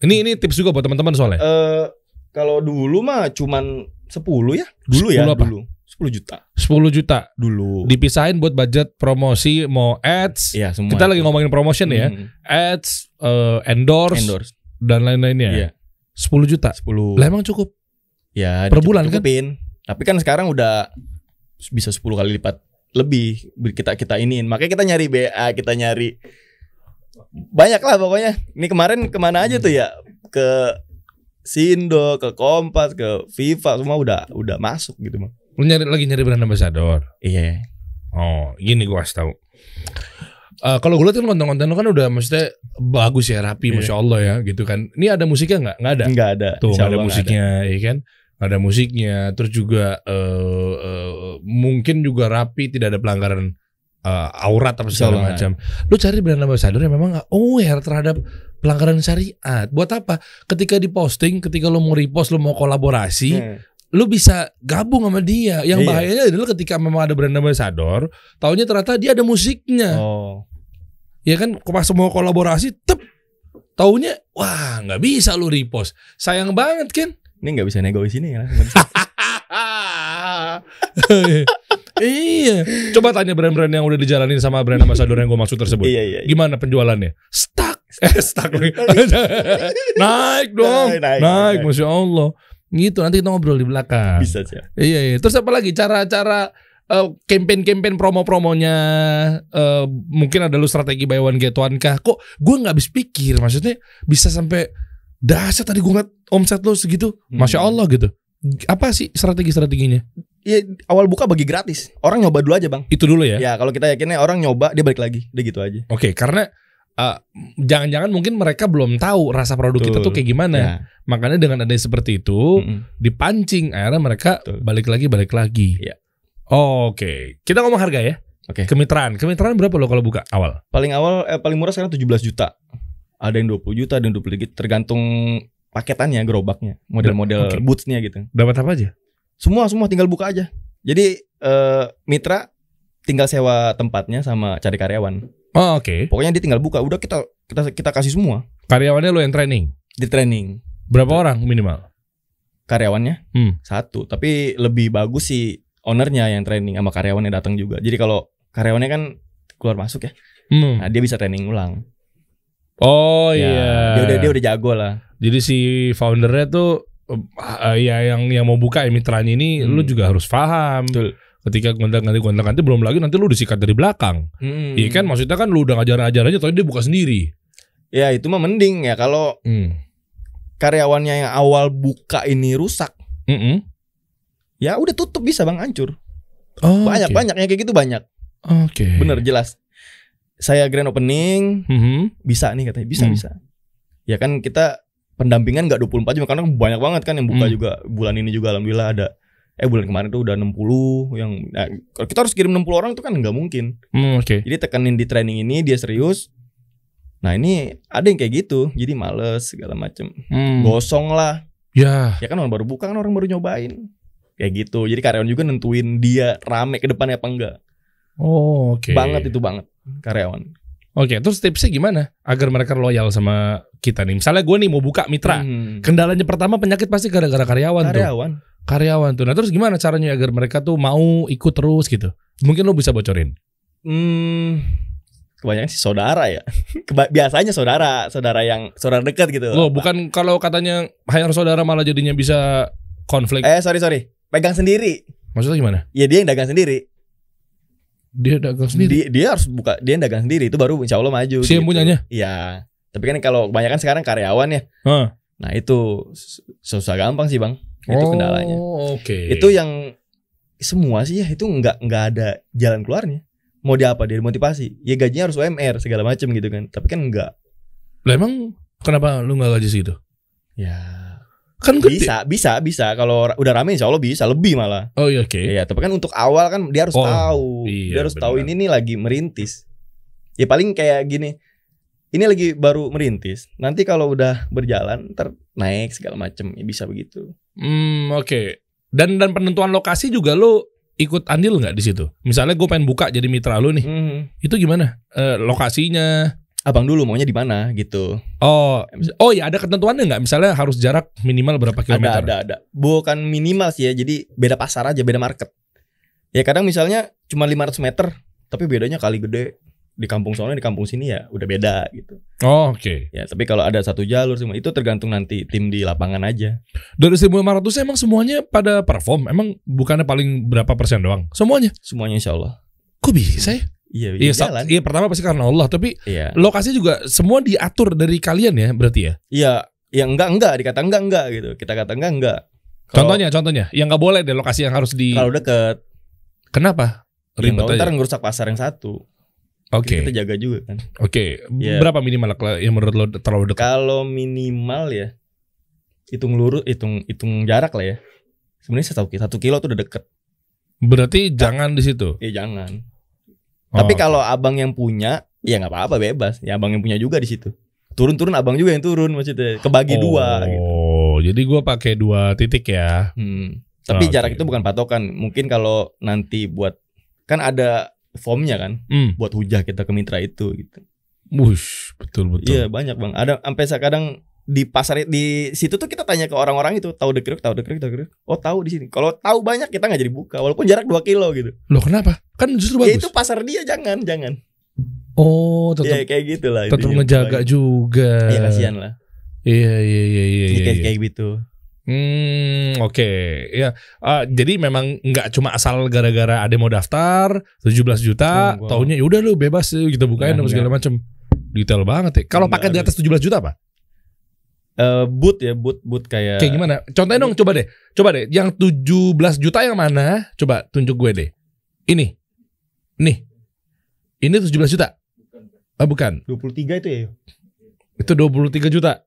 Ini ini tips juga buat teman-teman soalnya. Eh kalau dulu mah cuman 10 ya. Dulu 10 ya, apa? dulu. 10 juta 10 juta dulu. dipisahin buat budget promosi mau ads. Iya, semua. Kita lagi ngomongin promotion ya. Hmm, Ads, eh, endorse, endorse. dan lain-lainnya. Iya. 10 juta. 10. Lah emang cukup. Ya, Per bulan kan? Tapi kan sekarang udah bisa 10 kali lipat lebih kita kita iniin. Makanya kita nyari BA, kita nyari banyak lah pokoknya. Ini kemarin ke mana aja tuh ya? Ke Sindo, ke Kompas, ke FIFA semua udah udah masuk gitu bang. Lu nyari lagi nyari brand ambassador. Iya. Oh, gini gua kasih tahu. Eh, kalau gue lihat kan konten-konten lu kan udah maksudnya bagus ya rapi, Iya. masya Allah ya gitu kan. Ini ada musiknya nggak? Nggak ada. Enggak ada. Tuh nggak ada nggak musiknya, ya kan? Ada musiknya, terus juga eh, eh, mungkin juga rapi, tidak ada pelanggaran eh, aurat apa segala macam. Lu cari brand ambassador yang memang aware terhadap pelanggaran syariat. Buat apa? Ketika diposting, ketika lu mau repost, lu mau kolaborasi, Hmm. lu bisa gabung sama dia. Yang Iya. bahayanya adalah ketika memang ada brand ambassador, taunya ternyata dia ada musiknya. Oh. Ya kan pas mau kolaborasi, tep taunya wah nggak bisa lu repost. Sayang banget kan? Ini nggak bisa nego di sini ya. iya. Coba tanya brand-brand yang udah dijalanin sama brand ambassador yang gue maksud tersebut. Iya iya. iya. Gimana penjualannya? Stuck. Eh, stuck lagi. naik dong. Naik, Naik, naik. Masya Allah. Gitu nanti kita ngobrol di belakang. Bisa sih. Iya, iya. Terus apa lagi cara-cara eh, campaign-campaign promo-promonya eh, mungkin ada lu strategi buy one get one kah? Kok gue nggak habis pikir maksudnya bisa sampai dahsyat tadi gue ngeliat omset lu segitu. Hmm. Masya Allah gitu. Apa sih strategi-strateginya? Iya awal buka bagi gratis. Orang nyoba dulu aja bang. Itu dulu ya. Ya kalau kita yakinnya orang nyoba dia balik lagi. Udah gitu aja. Oke, karena eh, jangan-jangan mungkin mereka belum tahu rasa produk kita Betul. tuh kayak gimana. Ya. Makanya dengan adanya seperti itu Mm-mm. dipancing akhirnya mereka Betul. balik lagi balik lagi. Iya. Oke, kita ngomong harga ya. Oke. Kemitraan, kemitraan berapa lo kalau buka awal? Paling awal eh, paling murah sekarang 17 juta. Ada yang 20 juta, ada yang 20 juta tergantung paketannya, gerobaknya, model-model Oke. bootsnya gitu. Dapat apa aja? Semua semua tinggal buka aja. Jadi eh, mitra tinggal sewa tempatnya sama cari karyawan. Oh, oke. Pokoknya dia tinggal buka, udah kita kita kita kasih semua Karyawannya lo yang training. di training. Berapa orang minimal? Karyawannya Hmm. satu, tapi lebih bagus sih ownernya yang training sama karyawannya datang juga. Jadi kalau karyawannya kan keluar masuk ya, Hmm. nah dia bisa training ulang. Oh Ya, iya. Dia udah dia udah jago lah. Jadi si foundernya tuh eh, ya yang yang mau buka ya mitranya ini Hmm. lu juga harus paham. Betul. Ketika kontak nanti kontak nanti belum lagi nanti lu disikat dari belakang. Hmm. Iya kan maksudnya kan lu udah ngajar-ngajar aja tapi dia buka sendiri. Ya itu mah mending ya kalau Hmm. karyawannya yang awal buka ini rusak, Mm-mm. ya udah tutup bisa bang hancur. Oh, banyak oke. banyak yang kayak gitu banyak. Oke. Bener jelas. Saya grand opening Mhm. bisa nih katanya bisa Hmm. bisa. Ya kan kita pendampingan nggak 24 jam karena banyak banget kan yang buka Hmm. juga bulan ini juga alhamdulillah ada. Eh bulan kemarin tuh udah 60 yang nah, kalau kita harus kirim 60 orang itu kan nggak mungkin. Hmm, Oke. Jadi tekenin di training ini dia serius. Nah ini ada yang kayak gitu, jadi males segala macem, Hmm. gosong lah. Ya. Ya kan orang baru buka kan orang baru nyobain. Kayak gitu. Jadi karyawan juga nentuin dia rame ke depannya apa enggak. Oh, oke. Banget itu banget karyawan. Oke, terus tipsnya gimana agar mereka loyal sama kita nih? Misalnya gue nih mau buka mitra, Hmm. kendalanya pertama penyakit pasti gara-gara karyawan, tuh. Karyawan. Karyawan tuh. Nah terus gimana caranya agar mereka tuh mau ikut terus gitu? Mungkin lo bisa bocorin. Hmm, kebanyakan sih saudara ya. Keba- biasanya saudara, saudara yang saudara dekat gitu. Lo bukan kalau katanya hire saudara malah jadinya bisa konflik. Eh sorry sorry, pegang sendiri. Maksudnya gimana? Ya dia yang dagang sendiri. Dia dagang sendiri. Dia, dia harus buka, dia dagang sendiri itu baru insya Allah maju. Si yang punyanya? Iya. Tapi kan kalau kebanyakan sekarang karyawan ya. Hah. Nah itu sus- susah gampang sih bang. Itu kendalanya. Oh, Oke. Itu yang semua sih ya itu nggak nggak ada jalan keluarnya. Mau dia apa dia motivasi? Ya gajinya harus UMR segala macam gitu kan. Tapi kan enggak. Lah emang kenapa lu nggak gaji segitu? Ya Kan gede. bisa bisa bisa kalau udah rame insya Allah bisa lebih malah. Oh iya oke. Iya tapi kan untuk awal kan dia harus Oh, tahu. iya, dia harus tahu benar. ini nih lagi merintis. Ya paling kayak gini. Ini lagi baru merintis. Nanti kalau udah berjalan ntar naik segala macam ya bisa begitu. Hmm, oke. Dan dan penentuan lokasi juga lu ikut andil nggak di situ? Misalnya gue pengen buka jadi mitra lu nih, Mhm. itu gimana? Eh, lokasinya? Abang dulu maunya di mana gitu. Oh, oh ya ada ketentuannya nggak? Misalnya harus jarak minimal berapa Ada kilometer? ada ada. Bukan minimal sih ya. Jadi beda pasar aja, beda market. Ya kadang misalnya cuma 500 meter, tapi bedanya kali gede di kampung soalnya di kampung sini ya udah beda gitu. Oh, oke. Ya tapi kalau ada satu jalur semua itu tergantung nanti tim di lapangan aja. Dari 1500 emang semuanya pada perform? Emang bukannya paling berapa persen doang? Semuanya? Semuanya insya Allah. Kok bisa ya? Iya, Iya, iya jalan. iya pertama pasti karena Allah, tapi Iya. lokasi juga semua diatur dari kalian ya berarti ya. Iya, ya enggak enggak dikata enggak enggak gitu. Kita kata enggak enggak. Kalau- Contohnya, contohnya, yang nggak boleh deh lokasi yang harus di. kalau deket Kenapa? ya Ribet ntar aja. ngerusak pasar yang satu. Oke, Kita jaga juga kan. oke. Iya. Berapa minimal kalau yang menurut lo terlalu dekat? Kalau minimal ya hitung lurus, hitung hitung jarak lah ya. Sebenarnya satu, satu kilo tuh udah deket. Berarti jangan di situ. Ya jangan. Oh, Tapi kalau abang yang punya, ya nggak apa-apa bebas. Ya abang yang punya juga di situ. Turun-turun abang juga yang turun maksudnya. Kebagi dua. Gitu. Oh, jadi gua pakai dua titik ya. Hmm. Tapi Oke. jarak itu bukan patokan. Mungkin kalau nanti buat kan ada formnya kan, Hmm. buat hujah kita ke mitra itu gitu. Wush, betul betul. Iya banyak bang. Ada sampai sekarang di pasar di situ tuh kita tanya ke orang-orang itu tahu dekruk tahu dekruk tahu dekruk oh tahu di sini kalau tahu banyak kita nggak jadi buka walaupun jarak 2 kilo gitu Loh kenapa? Kan justru ya bagus. itu pasar dia jangan jangan Oh, tetap ya kayak gitu lah tetap ngejaga juga. ya kasihan lah Iya iya iya iya. Iya, kayak iya. kayak gitu Hmm, oke. Ya. Ah, jadi memang nggak cuma asal gara-gara ada mau daftar 17 juta, Oh, enggak. taunya ya udah lu bebas kita bukain Enggak, apa segala macam. Detail banget ya. Kalau paket di atas 17 juta apa? Eh boot ya boot boot kayak Kayak gimana? Contohnya dong, coba deh. Coba deh, yang 17 juta yang mana? Coba tunjuk gue deh. Ini. Nih. Ini 17 juta. Ah, bukan. 23 itu ya Itu 23 juta.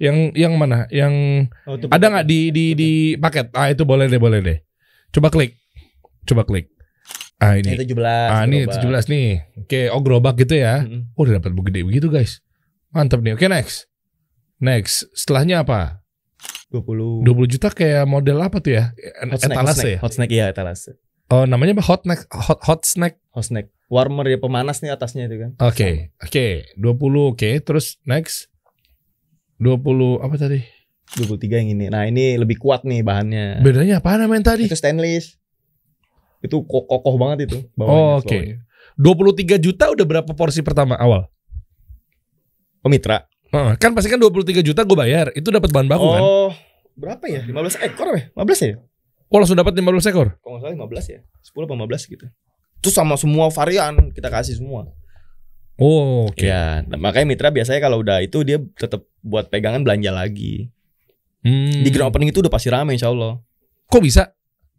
Yang yang mana? Yang oh, ada nggak di di di paket? Ah, itu boleh deh, boleh deh. Coba klik. Coba klik. Ah, ini. Ini 17 Ah, ini gerobak. 17 nih. Oke, oh gerobak gitu ya. Mm-mm. Oh, udah dapat begede begitu, guys. Mantap nih. Oke, next. Next. Setelahnya apa? 20 20 juta kayak model apa tuh ya? hot snack, hot Etalase snack, ya? hot snack iya etalase Oh, namanya apa? Hot snack, hot, hot snack. hot snack warmer ya pemanas nih atasnya itu kan Oke, oke. 20 oke. Terus next. 20 apa tadi? 23 yang ini nah ini lebih kuat nih bahannya Bedanya apa namanya tadi? itu stainless itu ko- kokoh banget itu Oh, oke. bawahnya. 23 juta udah berapa porsi pertama awal? oh kan pasti kan 23 juta gue bayar. Itu dapat bahan baku kan? oh berapa ya 15 ekor ya 15 ya Oh, langsung dapat 15 ekor. kalau nggak salah 15 ya 10 apa 15 gitu terus sama semua varian kita kasih semua Oh, oke. ya nah, makanya mitra biasanya kalau udah itu dia tetap buat pegangan belanja lagi Hmm. di grand opening itu udah pasti rame insya Allah Kok bisa?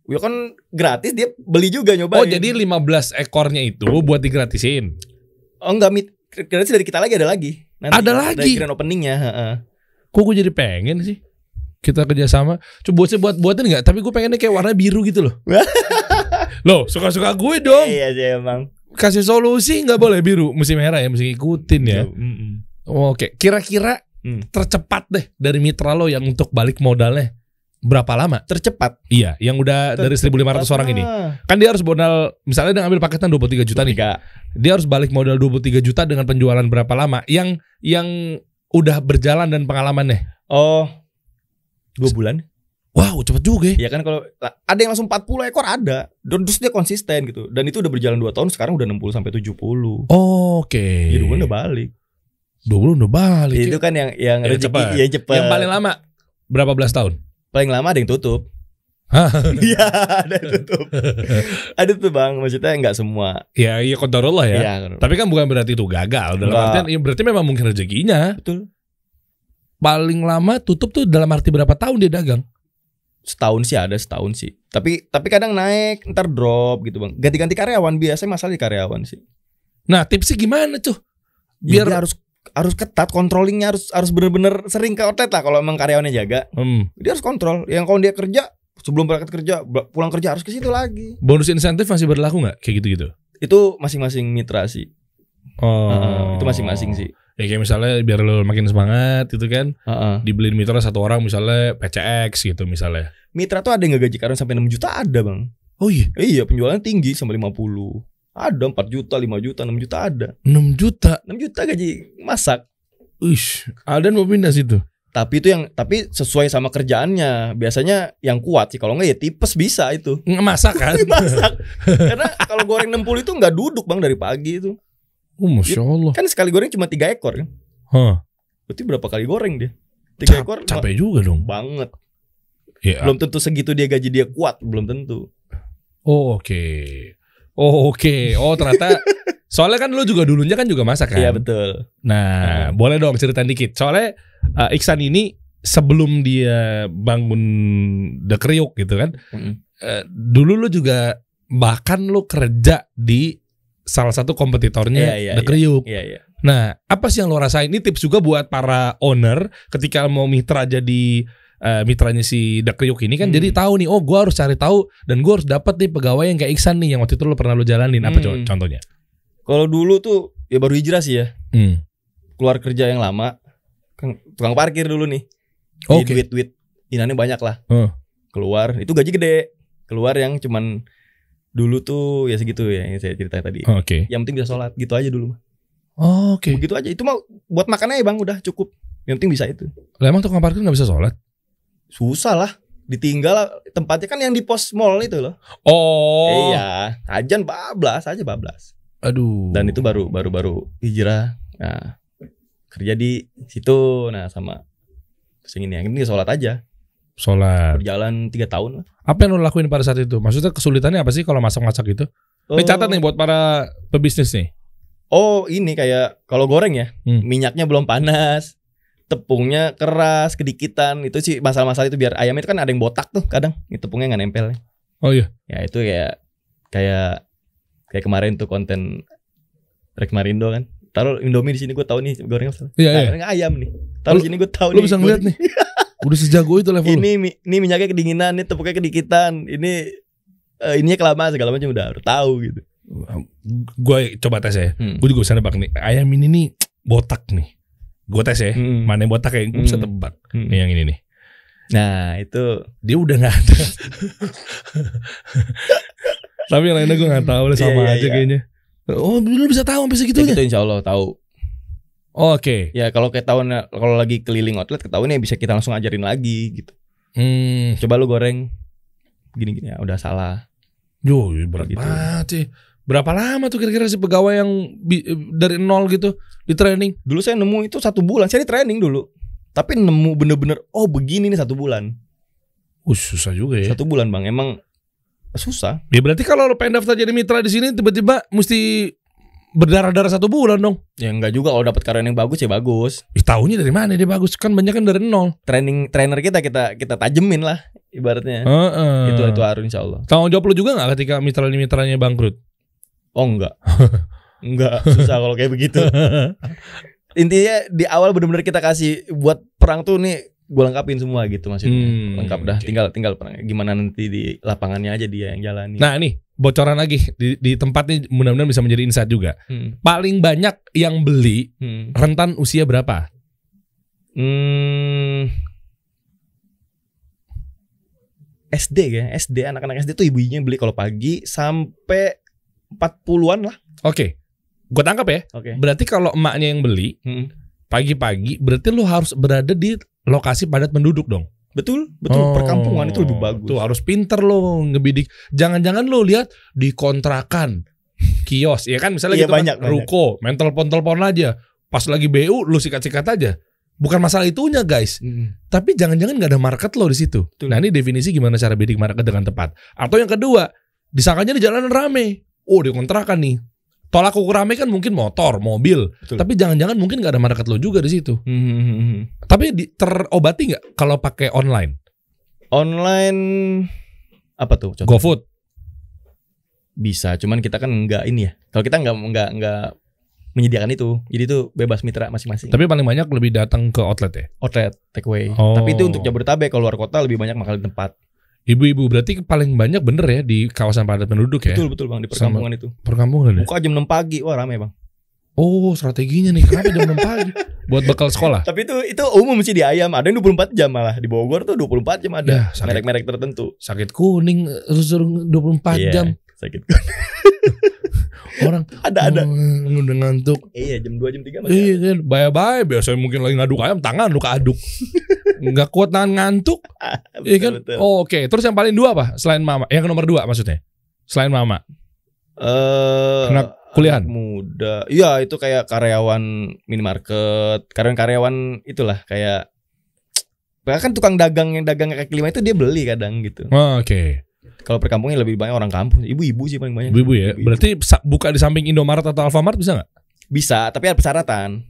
ya kan gratis dia beli juga nyobain Oh, jadi 15 ekornya itu buat digratisin. oh enggak mit gratis dari kita lagi ada lagi Nanti, Ada lagi? dari grand openingnya heeh. Kok gue jadi pengen sih? Kita kerjasama. Coba buat buat buatin nggak? Tapi gue pengennya kayak warna biru gitu loh. loh, suka-suka gue dong. iya sih emang Kasih solusi nggak boleh biru, mesti merah ya, mesti ngikutin ya. Mm-mm. Oke, kira-kira Hmm. tercepat deh dari mitra lo yang untuk balik modalnya berapa lama? tercepat Iya, yang udah dari 1.500 orang ini. Kan dia harus modal, misalnya dia ngambil paketan 23 juta nih. Tiga. Dia harus balik modal 23 juta dengan penjualan berapa lama? Yang yang udah berjalan dan pengalamannya. oh dua bulan Wow, cepet juga ya. ya kan kalau ada yang langsung 40 ekor ada dan terus dia konsisten gitu dan itu udah berjalan 2 tahun sekarang udah 60 sampai 70 Oke. ya dua bulan udah balik Dua bulan udah balik. itu kan yang yang Yang rezeki cepet. yang cepet yang paling lama berapa belas tahun? Paling lama ada yang tutup? Iya ada yang tutup ada tuh bang maksudnya nggak semua ya, iya kotorullah ya. Iya, Tapi kan bukan berarti itu gagal. Dalam Enggak. artian, ya berarti memang mungkin rezekinya. betul Paling lama tutup tuh dalam arti berapa tahun dia dagang? setahun sih ada setahun sih tapi tapi kadang naik ntar drop gitu bang ganti-ganti karyawan biasanya masalah di karyawan sih Nah, tipsnya gimana tuh? Biar biar harus harus ketat controllingnya harus harus bener-bener sering ke outlet lah kalau emang karyawannya jaga. Hmm, dia harus kontrol. Yang kalau dia kerja sebelum berangkat kerja pulang kerja harus ke situ lagi. Bonus insentif masih berlaku nggak? Kayak gitu-gitu? itu masing-masing mitra sih. Oh, Heeh, itu masing-masing sih. Ya kayak misalnya biar lo makin semangat gitu kan, Heeh. dibeliin mitra satu orang misalnya PCX gitu misalnya. mitra tuh ada yang ngegaji karyawan sampai 6 juta ada bang. Oh iya, iya penjualannya tinggi sampai 50 ada 4 juta 5 juta 6 juta ada 6 juta. 6 juta gaji masak Uish, Aldan mau pindah situ. tapi itu yang tapi sesuai sama kerjaannya biasanya yang kuat sih kalau nggak ya tipes bisa itu masak kan? masak karena kalau goreng 60 itu nggak duduk bang dari pagi itu Oh, Masya Allah. kan sekali goreng cuma tiga ekor kan Hah, berarti berapa kali goreng dia tiga cap- ekor capek juga dong. banget Ya. belum tentu segitu dia gaji dia kuat belum tentu Oh, oke. Oh, oke. Oh, ternyata Soalnya kan lu juga dulunya kan juga masak kan. Iya betul. Nah, boleh dong ceritain dikit. Soalnya uh, Iksan ini sebelum dia bangun The Kriuk gitu kan, Mm-mm. eh, dulu lu juga bahkan lu kerja di salah satu kompetitornya Iya, iya, The iya. Kriuk. Iya iya. Nah, apa sih yang lo rasain? Ini tips juga buat para owner ketika mau mitra jadi eh, mitranya si The Kriuk ini kan Hmm. jadi tahu nih, oh gua harus cari tahu dan gua harus dapat nih pegawai yang kayak Iksan nih yang waktu itu lo pernah lo jalanin. Apa Hmm. co- contohnya? Kalau dulu tuh ya baru hijrah sih ya. Hmm. Keluar kerja yang lama. Kan tukang parkir dulu nih. Oke. Duit duit inannya banyak lah. Hmm. Keluar itu gaji gede. Keluar yang cuman dulu tuh ya segitu ya yang saya cerita tadi. Oke. Yang penting bisa sholat gitu aja dulu mah. Oke. Begitu aja. Itu mah buat makan aja bang udah cukup. Yang penting bisa itu. Lah emang tukang parkir nggak bisa sholat? Susah lah. Ditinggal tempatnya kan yang di pos mall itu loh. Oh. Iya, ajan bablas aja bablas. Aduh. Dan itu baru baru baru hijrah. Nah, kerja di situ. Nah, sama yang ini yang penting sholat aja. sholat. Berjalan tiga tahun lah. Apa yang lo lakuin pada saat itu? Maksudnya kesulitannya apa sih kalau masak-masak itu? Ini catat nih buat para pebisnis nih. Oh, ini kayak kalau goreng ya, Hmm. minyaknya belum panas. Tepungnya keras, kedikitan. Itu sih masalah-masalah itu biar ayam itu kan ada yang botak tuh kadang. Ini tepungnya nggak nempel. Oh iya. Ya itu ya kayak kayak kemarin tuh konten Rex Marindo kan. Taruh Indomie di sini gue tahu nih goreng apa. Iya, iya. Nah, ayam nih. Taruh Lu- di sini gue tahu Lo nih. bisa ngeliat nih. Udah sejago itu level. lu. Ini mi- ini minyaknya kedinginan, ini tepungnya kedikitan, ini eh, ininya kelamaan segala macam udah, udah tahu gitu. Gue coba tes ya. Hmm. Gue juga bisa nebak nih. Ayam ini nih botak nih. Gue tes ya. Hmm. Mana yang botak ya? Gue bisa tebak. Hmm. Nih yang ini nih. Nah, itu Dia udah nggak ada. Tapi yang lainnya gue nggak tahu lah sama Iya, iya, aja iya. kayaknya. Oh, lu bisa tahu sampai ya segitunya. gitu insya Allah tahu. Oke. Ya kalau ketahuan kalau lagi keliling outlet ketahuan ya bisa kita langsung ajarin lagi gitu. Hmm. Coba lu goreng gini-gini ya udah salah. Yo, berat Gitu. banget sih. Berapa lama tuh kira-kira si pegawai yang bi- dari nol gitu di training? Dulu saya nemu itu satu bulan, saya di training dulu. Tapi nemu bener-bener oh begini nih satu bulan. Uh, susah juga ya. Satu bulan bang, emang susah. Ya berarti kalau lo pengen daftar jadi mitra di sini tiba-tiba mesti berdarah-darah satu bulan dong. Ya enggak juga kalau dapat karyawan yang bagus ya bagus. Ih, tahunya dari mana dia bagus? Kan banyak kan dari nol. Training trainer kita kita kita tajemin lah ibaratnya. Heeh. Itu itu harus insya Allah. Tanggung jawab lo juga nggak ketika mitra mitranya bangkrut? Oh enggak. enggak, susah kalau kayak begitu. Intinya di awal benar-benar kita kasih buat perang tuh nih gue lengkapin semua gitu maksudnya. Hmm, Lengkap dah, oke. tinggal tinggal perang. Gimana nanti di lapangannya aja dia yang jalani. Nah nih bocoran lagi di, di tempat nih mudah-mudahan bisa menjadi insight juga. Hmm. Paling banyak yang beli Hmm. rentan usia berapa? Hmm. SD ya, SD anak-anak SD tuh ibu-ibunya beli kalau pagi sampai 40-an lah. Oke, gue tangkap ya. Oke. Berarti kalau emaknya yang beli Hmm. pagi-pagi, berarti lu harus berada di lokasi padat penduduk dong. Betul, betul. Oh, Perkampungan itu lebih bagus. Tuh harus pinter lo ngebidik. Jangan-jangan lo lihat di kontrakan kios, ya kan misalnya Iya, gitu kan, banyak, banyak. ruko, main telepon-telepon aja. Pas lagi BU lu sikat-sikat aja. Bukan masalah itunya guys, Hmm. tapi jangan-jangan nggak ada market lo di situ. Betul. Nah ini definisi gimana cara bidik market dengan tepat. Atau yang kedua, disangkanya di jalanan rame. Oh di kontrakan nih. Tolak ukur rame kan mungkin motor, mobil. Betul. Tapi jangan-jangan mungkin nggak ada market lo juga di situ. Hmm. Tapi di, terobati nggak kalau pakai online? Online apa tuh? Contoh? GoFood. Bisa, cuman kita kan nggak ini ya. Kalau kita nggak nggak nggak menyediakan itu, jadi itu bebas mitra masing-masing. Tapi paling banyak lebih datang ke outlet ya. outlet take away. Oh. Tapi itu untuk Jabodetabek, kalau luar kota lebih banyak makan di tempat. Ibu-ibu berarti paling banyak bener ya di kawasan padat penduduk ya. Betul betul bang di perkampungan itu. Perkampungan ya. Buka jam 6 pagi, wah rame bang. Oh strateginya nih kenapa jam 6 pagi? Buat bekal sekolah. Tapi itu itu umum sih di ayam. Ada yang 24 jam malah di Bogor tuh 24 jam Ya, ada. sakit. Merek-merek tertentu. Sakit kuning terus suruh 24 Iya, jam. Sakit. Orang ada ada. oh, udah ngantuk. Iya jam 2 jam 3 masih. Iya kan, bye-bye. Biasanya mungkin lagi ngaduk ayam, tangan lu keaduk. Nggak kuat nahan ngantuk. ada. Iya kan? Betul. Oh, Oke, terus yang paling dua apa? Selain mama. Yang nomor dua maksudnya? Selain mama. Eh, Anak kuliahan? anak muda. Iya, itu kayak karyawan minimarket, karyawan-karyawan itulah kayak Bahkan tukang dagang yang dagang kaki lima itu dia beli kadang gitu. Oh, Oke. Kalau perkampungnya lebih banyak orang kampung. Ibu-ibu sih paling banyak. Ibu-ibu ya. Ibu-ibu. Berarti buka di samping Indomaret atau Alfamart bisa nggak? Bisa, tapi ada persyaratan.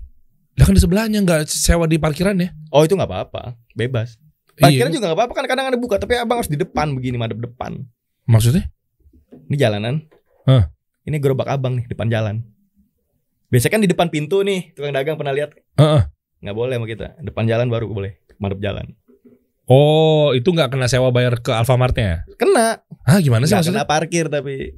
Lah kan di sebelahnya nggak sewa di parkiran ya? Oh itu nggak apa-apa, bebas. Iya. Parkiran juga nggak apa-apa kan kadang ada buka, tapi abang harus di depan begini madep depan. Maksudnya? Ini jalanan. Hah? Ini gerobak abang nih depan jalan. Biasanya kan di depan pintu nih tukang dagang pernah lihat Heeh. nggak boleh sama kita. Depan jalan baru boleh madep jalan. Oh, itu nggak kena sewa bayar ke Alfamartnya? Kena, Ah, gimana sih maksudnya? kena parkir tapi.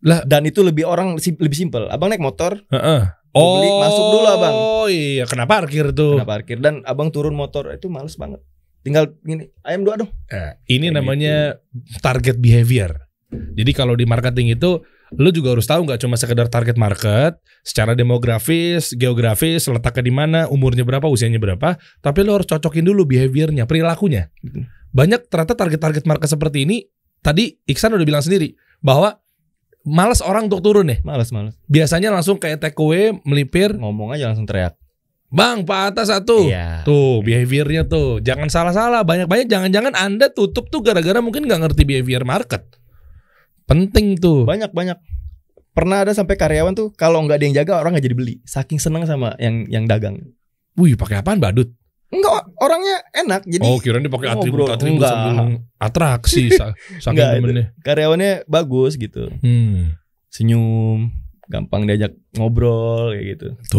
Lah. dan itu lebih orang lebih simpel. Abang naik motor, Heeh. Mau beli, masuk dulu, Abang. Oh iya, kena parkir tuh. kena parkir dan abang turun motor itu males banget. Tinggal gini, ayam dua dong. Eh, ini Kayak namanya target behavior. Jadi kalau di marketing itu lu juga harus tahu nggak cuma sekedar target market, secara demografis, geografis, letaknya di mana, umurnya berapa, usianya berapa, tapi lu harus cocokin dulu behaviornya, perilakunya. Betul. Banyak ternyata target-target market seperti ini tadi Iksan udah bilang sendiri bahwa males orang untuk turun nih. Males, males. Biasanya langsung kayak take away, melipir, Ngomong aja langsung teriak. "Bang, Pak atas satu." Iya. Tuh behaviornya tuh Jangan salah-salah Banyak-banyak jangan-jangan Anda tutup tuh Gara-gara mungkin nggak ngerti behavior market Penting tuh Banyak banyak. Pernah ada sampai karyawan tuh kalau nggak ada yang jaga orang nggak jadi beli. Saking seneng sama yang yang dagang. Wih pakai apaan badut Enggak, orangnya enak. Jadi Oh kirain dia pakai ngobrol. atribut-atribut Enggak. sambil atraksi sa- Saking Enggak, demennya karyawannya bagus gitu. hmm. Senyum, gampang diajak ngobrol kayak gitu. Tuh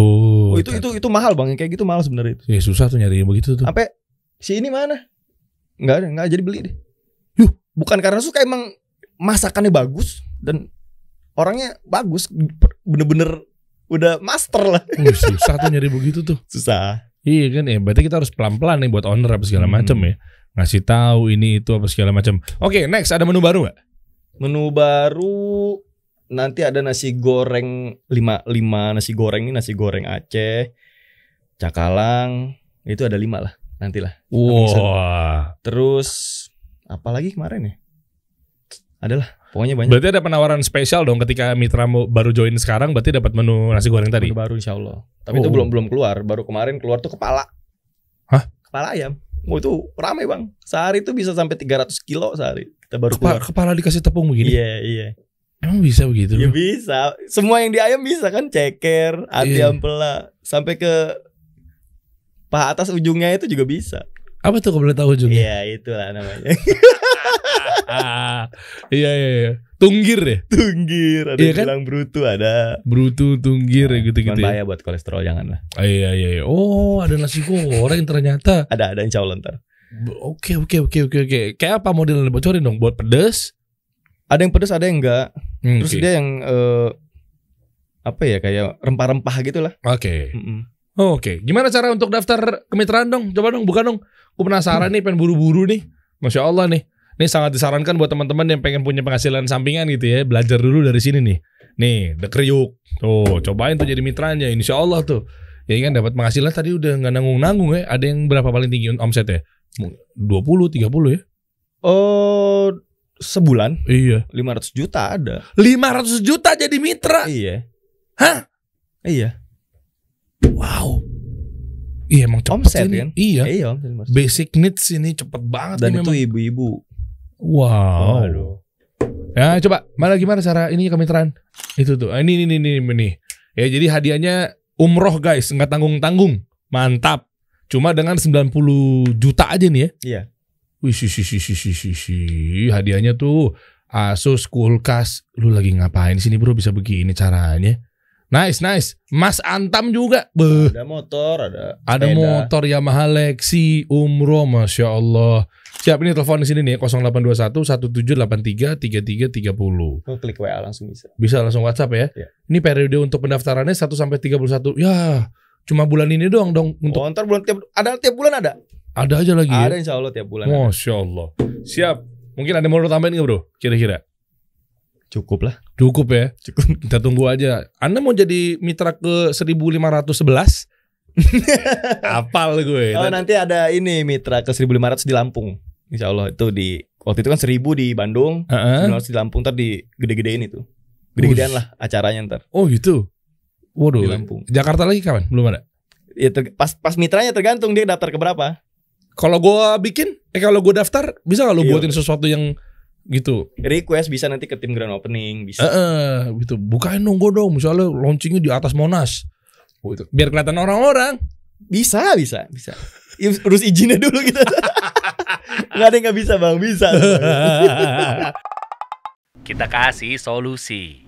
Oh, itu itu itu mahal Bang. Kayak gitu mahal sebenarnya itu. Ya, Susah tuh nyari yang begitu tuh Sampai si ini mana? Enggak ada, enggak jadi beli deh. Yuh. bukan karena suka emang masakannya bagus dan orangnya bagus, bener-bener udah master lah. Wih, Susah tuh nyari begitu tuh Susah. Iya kan ya Berarti kita harus pelan-pelan nih Buat owner apa segala Hmm. macam ya Ngasih tahu ini itu apa segala macam. Oke, next ada menu baru nggak? Menu baru nanti ada nasi goreng lima lima nasi goreng ini nasi goreng Aceh, cakalang itu ada lima lah nantilah. Wah. Terus apa lagi kemarin ya? Adalah pokoknya banyak. Berarti ada penawaran spesial dong ketika Mitra baru join sekarang berarti dapat menu nasi goreng tadi. Menu baru insya Allah. Tapi itu Oh. belum belum keluar. Baru kemarin keluar tuh kepala. Hah? Kepala ayam. Oh itu ramai bang. Sehari itu bisa sampai 300 kilo sehari. Kita baru Kepala, keluar. kepala dikasih tepung begini. Iya iya. Emang bisa begitu? Ya bisa. Semua yang di ayam bisa kan ceker, ati Iya. ampela, sampai ke paha atas ujungnya itu juga bisa. Apa tuh kalau boleh tahu juga? Iya itulah namanya. Ah, iya iya iya. Tunggir ya? Tunggir, ada Iya kan? bilang brutu ada. Brutu, tunggir ya Cuman gitu-gitu ya. bahaya buat kolesterol jangan lah. Ah, iya iya iya. Oh, ada nasi goreng ternyata. Ada ada insya Allah ntar. Oke oke oke oke oke. Kayak apa modelnya bocorin dong buat pedes? Ada yang pedas ada yang enggak. Hmm, Terus oke. dia yang eh, apa ya kayak rempah-rempah gitu lah. Oke. Mm-mm. Oh, Oke, gimana cara untuk daftar kemitraan dong? Coba dong, buka dong. Gue penasaran nih, pengen buru-buru nih. Masya Allah nih. Ini sangat disarankan buat teman-teman yang pengen punya penghasilan sampingan gitu ya. Belajar dulu dari sini nih. Nih, The Kriuk. Tuh, cobain tuh jadi mitranya. Insya Allah tuh. Ya kan dapat penghasilan tadi udah nggak nanggung-nanggung ya. Ada yang berapa paling tinggi omsetnya? 20, 30 ya? Oh sebulan Iya. 500 juta ada. 500 juta jadi mitra. Iya. Hah? Iya. Wow. Iya emang cepet Omset, ini. kan? Iya. Iya om. 500 juta. Basic needs ini cepet banget Dan nih itu ibu-ibu. Wow. Waduh. Ya coba mana gimana cara ini kemitraan? Itu tuh. Ini ini ini ini. ini. Ya jadi hadiahnya umroh guys, nggak tanggung-tanggung. Mantap. Cuma dengan 90 juta aja nih ya. Iya. Wih si si si si si si, si. Hadiahnya tuh Asus kulkas. Lu lagi ngapain sini bro bisa begini caranya? Nice nice. Mas Antam juga. Beuh. Ada motor, ada Ada sepeda. motor Yamaha Lexi Umroh Masya Allah Siap ini telepon di sini nih 0821 1783 3330 Lo klik WA langsung bisa. Bisa langsung WhatsApp ya. Iya. Ini periode untuk pendaftarannya 1 sampai 31. Ya, cuma bulan ini doang dong untuk Oh, ntar bulan tiap ada tiap bulan ada. ada aja lagi Ada ya. insya Allah tiap bulan. ada. Masya Allah. Siap. Mungkin ada yang mau tambahin nggak bro? Kira-kira. Cukup lah. Cukup ya. Cukup. Kita tunggu aja. Anda mau jadi mitra ke 1511? Apal gue. Oh nanti ada ini mitra ke 1500 di Lampung. Insya Allah itu di waktu itu kan 1000 di Bandung, Heeh. 1500 di Lampung ntar di gede-gedein itu. Gede-gedean lah acaranya ntar Oh gitu. Waduh. di Lampung. Jakarta lagi kapan? Belum ada. Ya ter- pas pas mitranya tergantung dia daftar ke berapa. Kalau gua bikin, eh kalau gua daftar, bisa nggak lu Iya. buatin sesuatu yang gitu. Request bisa nanti ke tim grand opening, Eh, bisa. eh, gitu. Bukain dong gue dong, misalnya launchingnya di atas Monas. Gitu. Biar kelihatan orang-orang. Bisa, bisa, bisa. Ya, urus izinnya dulu gitu. Nggak ada yang nggak bisa bang, bisa. Kita kasih solusi.